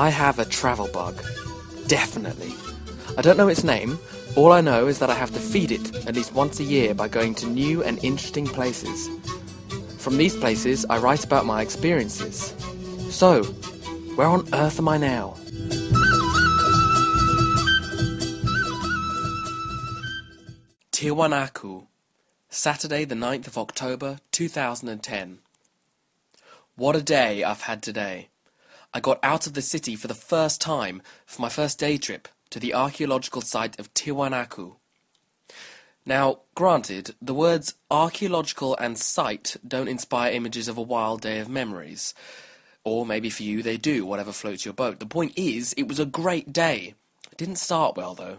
I have a travel bug. Definitely. I don't know its name. All I know is that I have to feed it at least once a year by going to new and interesting places. From these places, I write about my experiences. So, where on earth am I now? Tiwanaku, Saturday, the 9th of October, 2010. What a day I've had today. I got out of the city for the first time for my first day trip to the archaeological site of Tiwanaku. Now, granted, the words archaeological and site don't inspire images of a wild day of memories. Or maybe for you they do, whatever floats your boat. The point is, it was a great day. It didn't start well, though.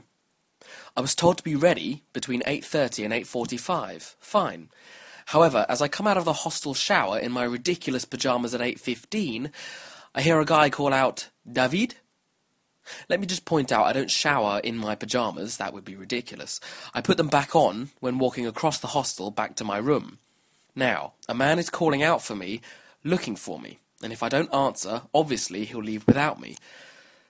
I was told to be ready between 8.30 and 8.45. Fine. However, as I come out of the hostel shower in my ridiculous pyjamas at 8.15, I hear a guy call out, David? Let me just point out I don't shower in my pyjamas, that would be ridiculous. I put them back on when walking across the hostel back to my room. Now, a man is calling out for me, looking for me, and if I don't answer, obviously he'll leave without me.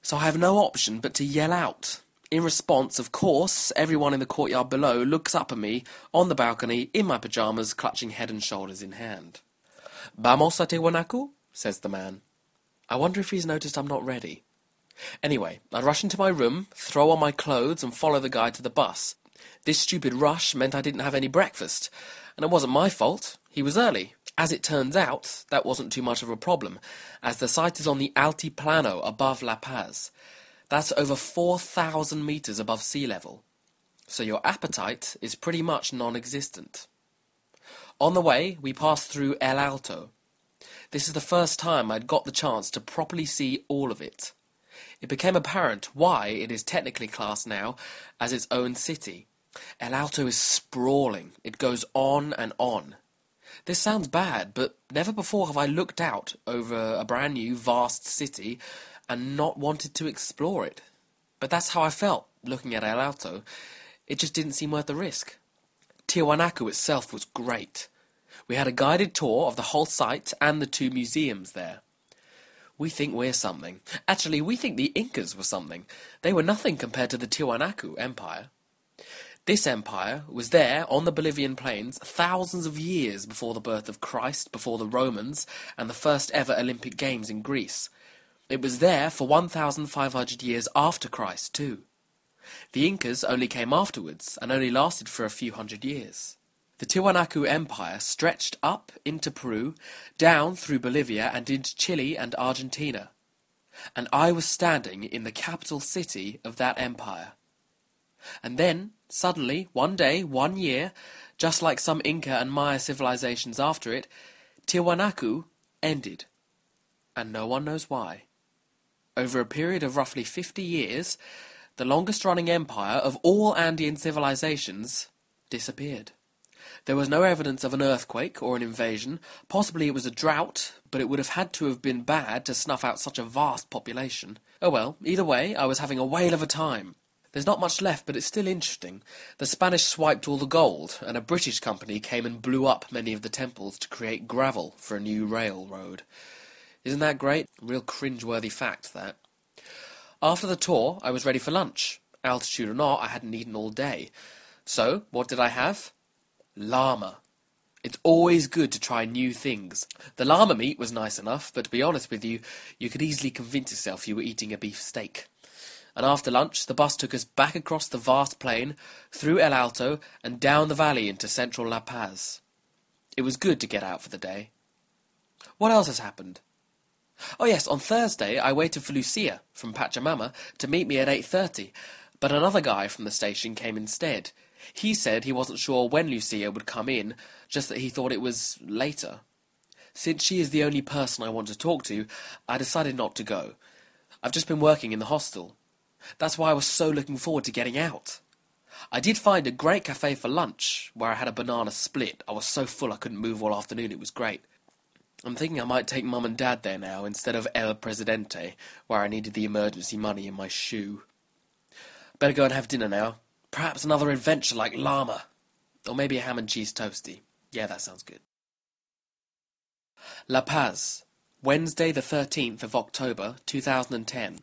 So I have no option but to yell out. In response, of course, everyone in the courtyard below looks up at me on the balcony in my pyjamas, clutching head and shoulders in hand. Vamos a Tiwanaku? says the man. I wonder if he's noticed I'm not ready. Anyway, I rush into my room, throw on my clothes, and follow the guy to the bus. This stupid rush meant I didn't have any breakfast, and it wasn't my fault. He was early. As it turns out, that wasn't too much of a problem, as the site is on the Altiplano above La Paz. That's over 4,000 meters above sea level. So your appetite is pretty much non existent. On the way, we passed through El Alto. This is the first time I'd got the chance to properly see all of it. It became apparent why it is technically classed now as its own city. El Alto is sprawling, it goes on and on. This sounds bad, but never before have I looked out over a brand new, vast city and not wanted to explore it. But that's how I felt looking at El Alto. It just didn't seem worth the risk. Tiwanaku itself was great. We had a guided tour of the whole site and the two museums there. We think we're something. Actually, we think the Incas were something. They were nothing compared to the Tiwanaku Empire. This empire was there on the Bolivian plains thousands of years before the birth of Christ, before the Romans, and the first ever Olympic Games in Greece. It was there for 1,500 years after Christ, too. The Incas only came afterwards and only lasted for a few hundred years. The Tiwanaku Empire stretched up into Peru, down through Bolivia, and into Chile and Argentina. And I was standing in the capital city of that empire. And then, suddenly, one day, one year, just like some Inca and Maya civilizations after it, Tiwanaku ended. And no one knows why over a period of roughly 50 years, the longest running empire of all Andean civilizations disappeared. There was no evidence of an earthquake or an invasion. Possibly it was a drought, but it would have had to have been bad to snuff out such a vast population. Oh well, either way, I was having a whale of a time. There's not much left, but it's still interesting. The Spanish swiped all the gold, and a British company came and blew up many of the temples to create gravel for a new railroad. Isn't that great? Real cringe-worthy fact, that. After the tour, I was ready for lunch. Altitude or not, I hadn't eaten all day. So, what did I have? Llama. It's always good to try new things. The llama meat was nice enough, but to be honest with you, you could easily convince yourself you were eating a beef steak. And after lunch, the bus took us back across the vast plain, through El Alto, and down the valley into central La Paz. It was good to get out for the day. What else has happened? Oh yes, on Thursday I waited for Lucia from Pachamama to meet me at 8.30, but another guy from the station came instead. He said he wasn't sure when Lucia would come in, just that he thought it was later. Since she is the only person I want to talk to, I decided not to go. I've just been working in the hostel. That's why I was so looking forward to getting out. I did find a great cafe for lunch, where I had a banana split. I was so full I couldn't move all afternoon, it was great. I'm thinking I might take Mum and Dad there now instead of El Presidente, where I needed the emergency money in my shoe. Better go and have dinner now. Perhaps another adventure like Llama. Or maybe a ham and cheese toasty. Yeah, that sounds good. La Paz, Wednesday, the 13th of October, 2010.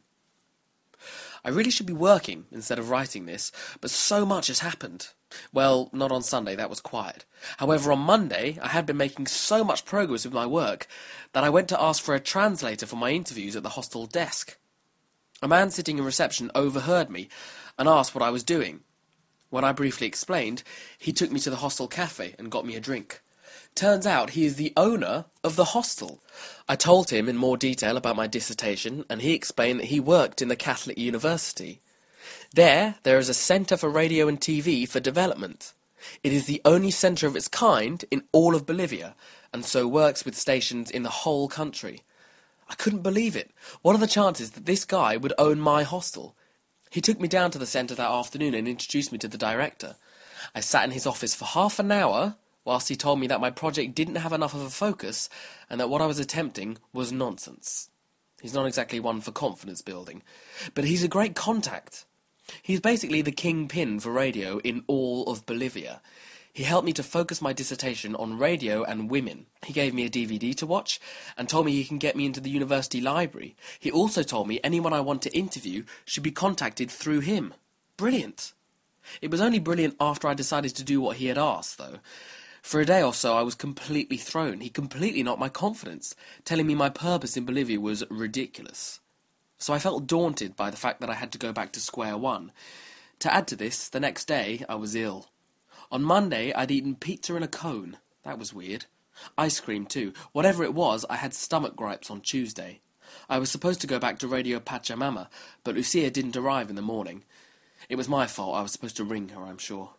I really should be working instead of writing this, but so much has happened. Well, not on Sunday, that was quiet. However, on Monday, I had been making so much progress with my work that I went to ask for a translator for my interviews at the hostel desk. A man sitting in reception overheard me and asked what I was doing. When I briefly explained, he took me to the hostel cafe and got me a drink. Turns out he is the owner of the hostel. I told him in more detail about my dissertation, and he explained that he worked in the Catholic University. There, there is a Centre for Radio and TV for Development. It is the only centre of its kind in all of Bolivia, and so works with stations in the whole country. I couldn't believe it. What are the chances that this guy would own my hostel? He took me down to the centre that afternoon and introduced me to the director. I sat in his office for half an hour whilst he told me that my project didn't have enough of a focus and that what I was attempting was nonsense. He's not exactly one for confidence building, but he's a great contact. He's basically the kingpin for radio in all of Bolivia. He helped me to focus my dissertation on radio and women. He gave me a DVD to watch and told me he can get me into the university library. He also told me anyone I want to interview should be contacted through him. Brilliant. It was only brilliant after I decided to do what he had asked, though. For a day or so, I was completely thrown. He completely knocked my confidence, telling me my purpose in Bolivia was ridiculous. So I felt daunted by the fact that I had to go back to square one. To add to this, the next day I was ill. On Monday, I'd eaten pizza in a cone. That was weird. Ice cream, too. Whatever it was, I had stomach gripes on Tuesday. I was supposed to go back to Radio Pachamama, but Lucia didn't arrive in the morning. It was my fault. I was supposed to ring her, I'm sure.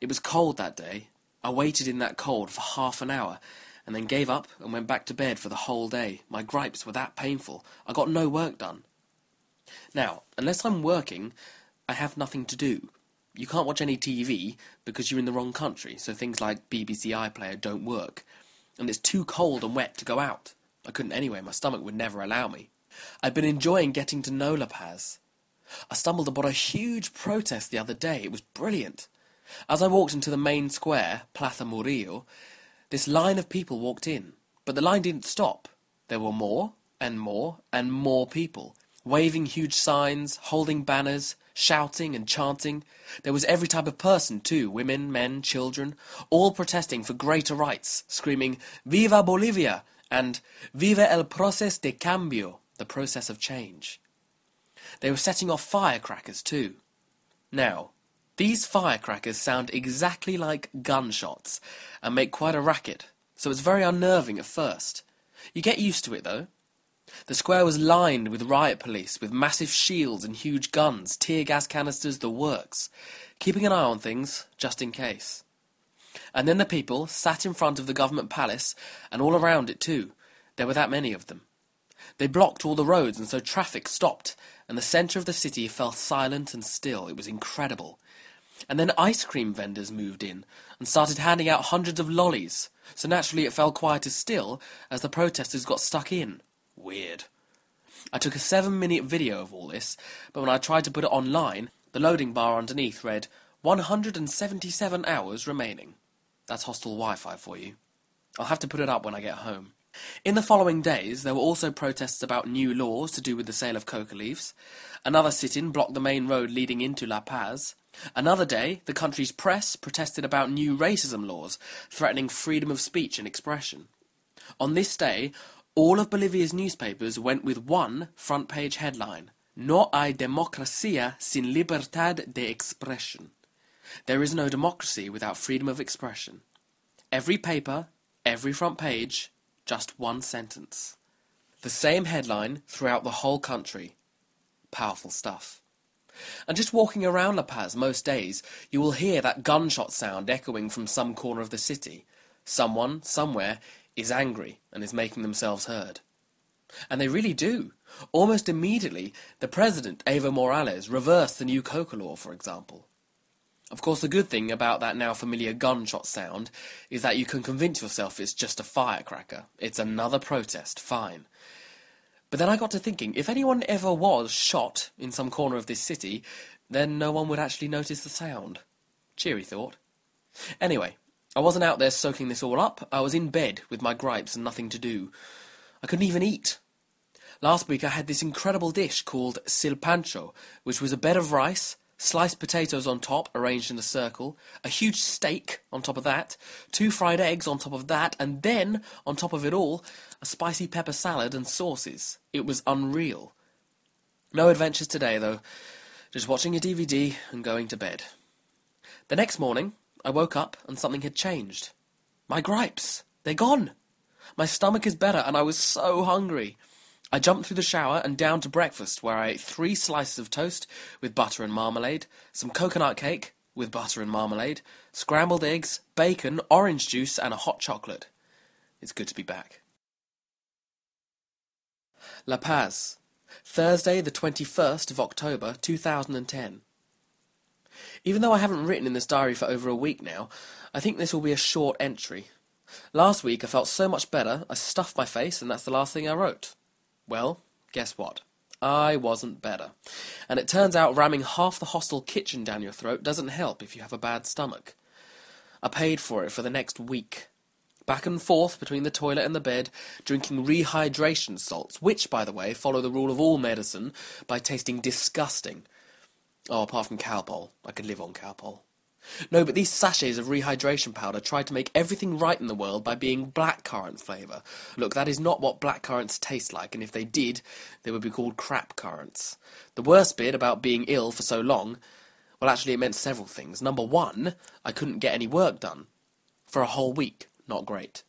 It was cold that day, I waited in that cold for half an hour, and then gave up and went back to bed for the whole day. My gripes were that painful. I got no work done. Now, unless I'm working, I have nothing to do. You can't watch any TV because you're in the wrong country, so things like BBC iPlayer don't work. And it's too cold and wet to go out. I couldn't anyway, my stomach would never allow me. I've been enjoying getting to know La Paz. I stumbled upon a huge protest the other day. It was brilliant. As I walked into the main square, Plaza Murillo, this line of people walked in. But the line didn't stop. There were more, and more, and more people, waving huge signs, holding banners, shouting and chanting. There was every type of person, too women, men, children, all protesting for greater rights, screaming, Viva Bolivia! and Viva el proceso de cambio, the process of change. They were setting off firecrackers, too. Now, these firecrackers sound exactly like gunshots and make quite a racket, so it's very unnerving at first. You get used to it though. The square was lined with riot police with massive shields and huge guns, tear gas canisters, the works, keeping an eye on things just in case. And then the people sat in front of the government palace and all around it too. There were that many of them. They blocked all the roads and so traffic stopped and the centre of the city fell silent and still. It was incredible. And then ice cream vendors moved in and started handing out hundreds of lollies, so naturally it fell quieter still as the protesters got stuck in. Weird. I took a seven minute video of all this, but when I tried to put it online, the loading bar underneath read 177 hours remaining. That's hostile Wi Fi for you. I'll have to put it up when I get home. In the following days, there were also protests about new laws to do with the sale of coca leaves. Another sit in blocked the main road leading into La Paz. Another day, the country's press protested about new racism laws threatening freedom of speech and expression. On this day, all of Bolivia's newspapers went with one front page headline No hay democracia sin libertad de expresión. There is no democracy without freedom of expression. Every paper, every front page, just one sentence. The same headline throughout the whole country. Powerful stuff. And just walking around La Paz most days, you will hear that gunshot sound echoing from some corner of the city. Someone, somewhere, is angry and is making themselves heard. And they really do. Almost immediately, the president, Evo Morales, reversed the new coca law, for example. Of course, the good thing about that now familiar gunshot sound is that you can convince yourself it's just a firecracker. It's another protest, fine. But then I got to thinking if anyone ever was shot in some corner of this city, then no one would actually notice the sound. Cheery thought. Anyway, I wasn't out there soaking this all up. I was in bed with my gripes and nothing to do. I couldn't even eat. Last week I had this incredible dish called silpancho, which was a bed of rice, sliced potatoes on top, arranged in a circle, a huge steak on top of that, two fried eggs on top of that, and then, on top of it all, a spicy pepper salad and sauces. It was unreal. No adventures today, though. Just watching a DVD and going to bed. The next morning, I woke up and something had changed. My gripes! They're gone! My stomach is better, and I was so hungry. I jumped through the shower and down to breakfast, where I ate three slices of toast with butter and marmalade, some coconut cake with butter and marmalade, scrambled eggs, bacon, orange juice, and a hot chocolate. It's good to be back. La Paz, Thursday, the 21st of October, 2010. Even though I haven't written in this diary for over a week now, I think this will be a short entry. Last week I felt so much better, I stuffed my face, and that's the last thing I wrote. Well, guess what? I wasn't better. And it turns out ramming half the hostel kitchen down your throat doesn't help if you have a bad stomach. I paid for it for the next week. Back and forth between the toilet and the bed, drinking rehydration salts, which, by the way, follow the rule of all medicine by tasting disgusting. Oh, apart from Calpol. I could live on Calpol. No, but these sachets of rehydration powder tried to make everything right in the world by being blackcurrant flavour. Look, that is not what blackcurrants taste like, and if they did, they would be called crap currants. The worst bit about being ill for so long, well, actually, it meant several things. Number one, I couldn't get any work done. For a whole week. Not great.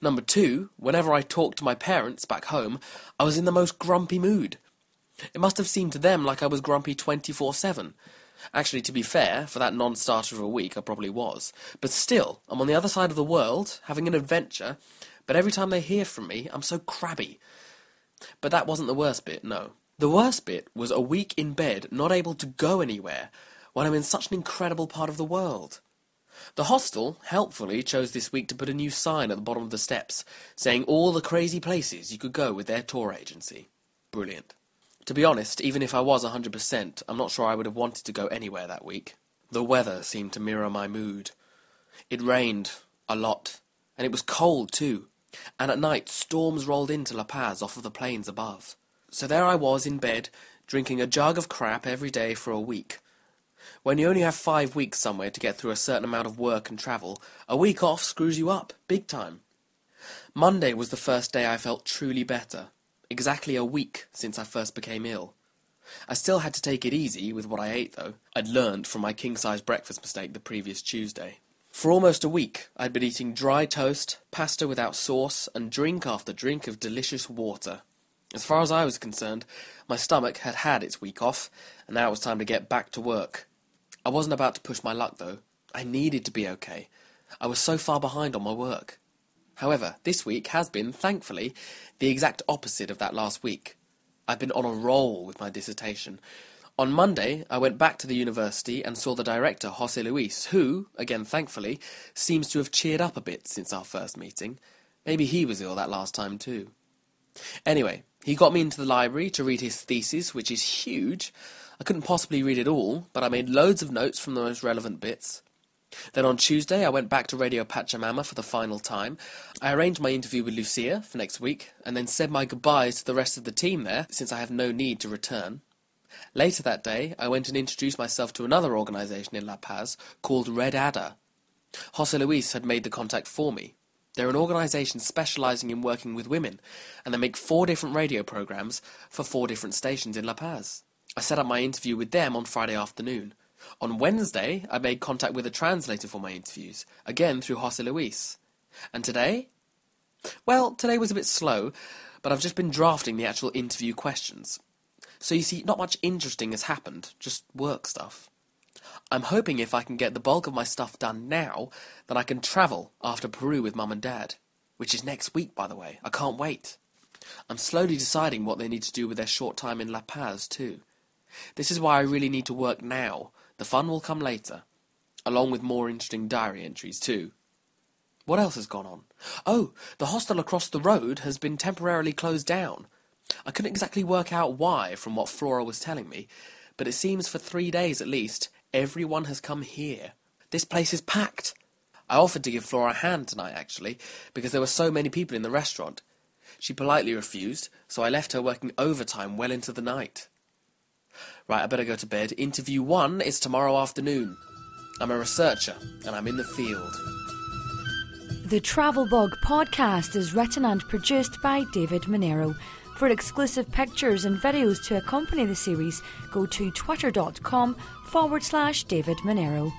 Number two, whenever I talked to my parents back home, I was in the most grumpy mood. It must have seemed to them like I was grumpy 24 7. Actually, to be fair, for that non starter of a week, I probably was. But still, I'm on the other side of the world, having an adventure, but every time they hear from me, I'm so crabby. But that wasn't the worst bit, no. The worst bit was a week in bed, not able to go anywhere, when I'm in such an incredible part of the world. The hostel, helpfully, chose this week to put a new sign at the bottom of the steps, saying all the crazy places you could go with their tour agency. Brilliant. To be honest, even if I was 100%, I'm not sure I would have wanted to go anywhere that week. The weather seemed to mirror my mood. It rained a lot, and it was cold too, and at night storms rolled into La Paz off of the plains above. So there I was in bed, drinking a jug of crap every day for a week. When you only have five weeks somewhere to get through a certain amount of work and travel, a week off screws you up, big time. Monday was the first day I felt truly better exactly a week since I first became ill. I still had to take it easy with what I ate, though. I'd learned from my king size breakfast mistake the previous Tuesday. For almost a week, I'd been eating dry toast, pasta without sauce, and drink after drink of delicious water. As far as I was concerned, my stomach had had its week off, and now it was time to get back to work. I wasn't about to push my luck, though. I needed to be okay. I was so far behind on my work. However, this week has been, thankfully, the exact opposite of that last week. I've been on a roll with my dissertation. On Monday, I went back to the university and saw the director, Jose Luis, who, again thankfully, seems to have cheered up a bit since our first meeting. Maybe he was ill that last time too. Anyway, he got me into the library to read his thesis, which is huge. I couldn't possibly read it all, but I made loads of notes from the most relevant bits. Then on Tuesday, I went back to Radio Pachamama for the final time. I arranged my interview with Lucia for next week, and then said my goodbyes to the rest of the team there, since I have no need to return. Later that day, I went and introduced myself to another organisation in La Paz called Red Adder. Jose Luis had made the contact for me. They're an organisation specialising in working with women, and they make four different radio programmes for four different stations in La Paz. I set up my interview with them on Friday afternoon. On Wednesday, I made contact with a translator for my interviews, again through Jose Luis. And today? Well, today was a bit slow, but I've just been drafting the actual interview questions. So you see, not much interesting has happened, just work stuff. I'm hoping if I can get the bulk of my stuff done now, that I can travel after Peru with Mum and Dad. Which is next week, by the way. I can't wait. I'm slowly deciding what they need to do with their short time in La Paz, too. This is why I really need to work now, the fun will come later, along with more interesting diary entries too. What else has gone on? Oh, the hostel across the road has been temporarily closed down. I couldn't exactly work out why from what Flora was telling me, but it seems for three days at least, everyone has come here. This place is packed. I offered to give Flora a hand tonight, actually, because there were so many people in the restaurant. She politely refused, so I left her working overtime well into the night. Right, I better go to bed. Interview one is tomorrow afternoon. I'm a researcher, and I'm in the field. The Travel Bug podcast is written and produced by David Monero. For exclusive pictures and videos to accompany the series, go to twitter.com forward slash David Monero.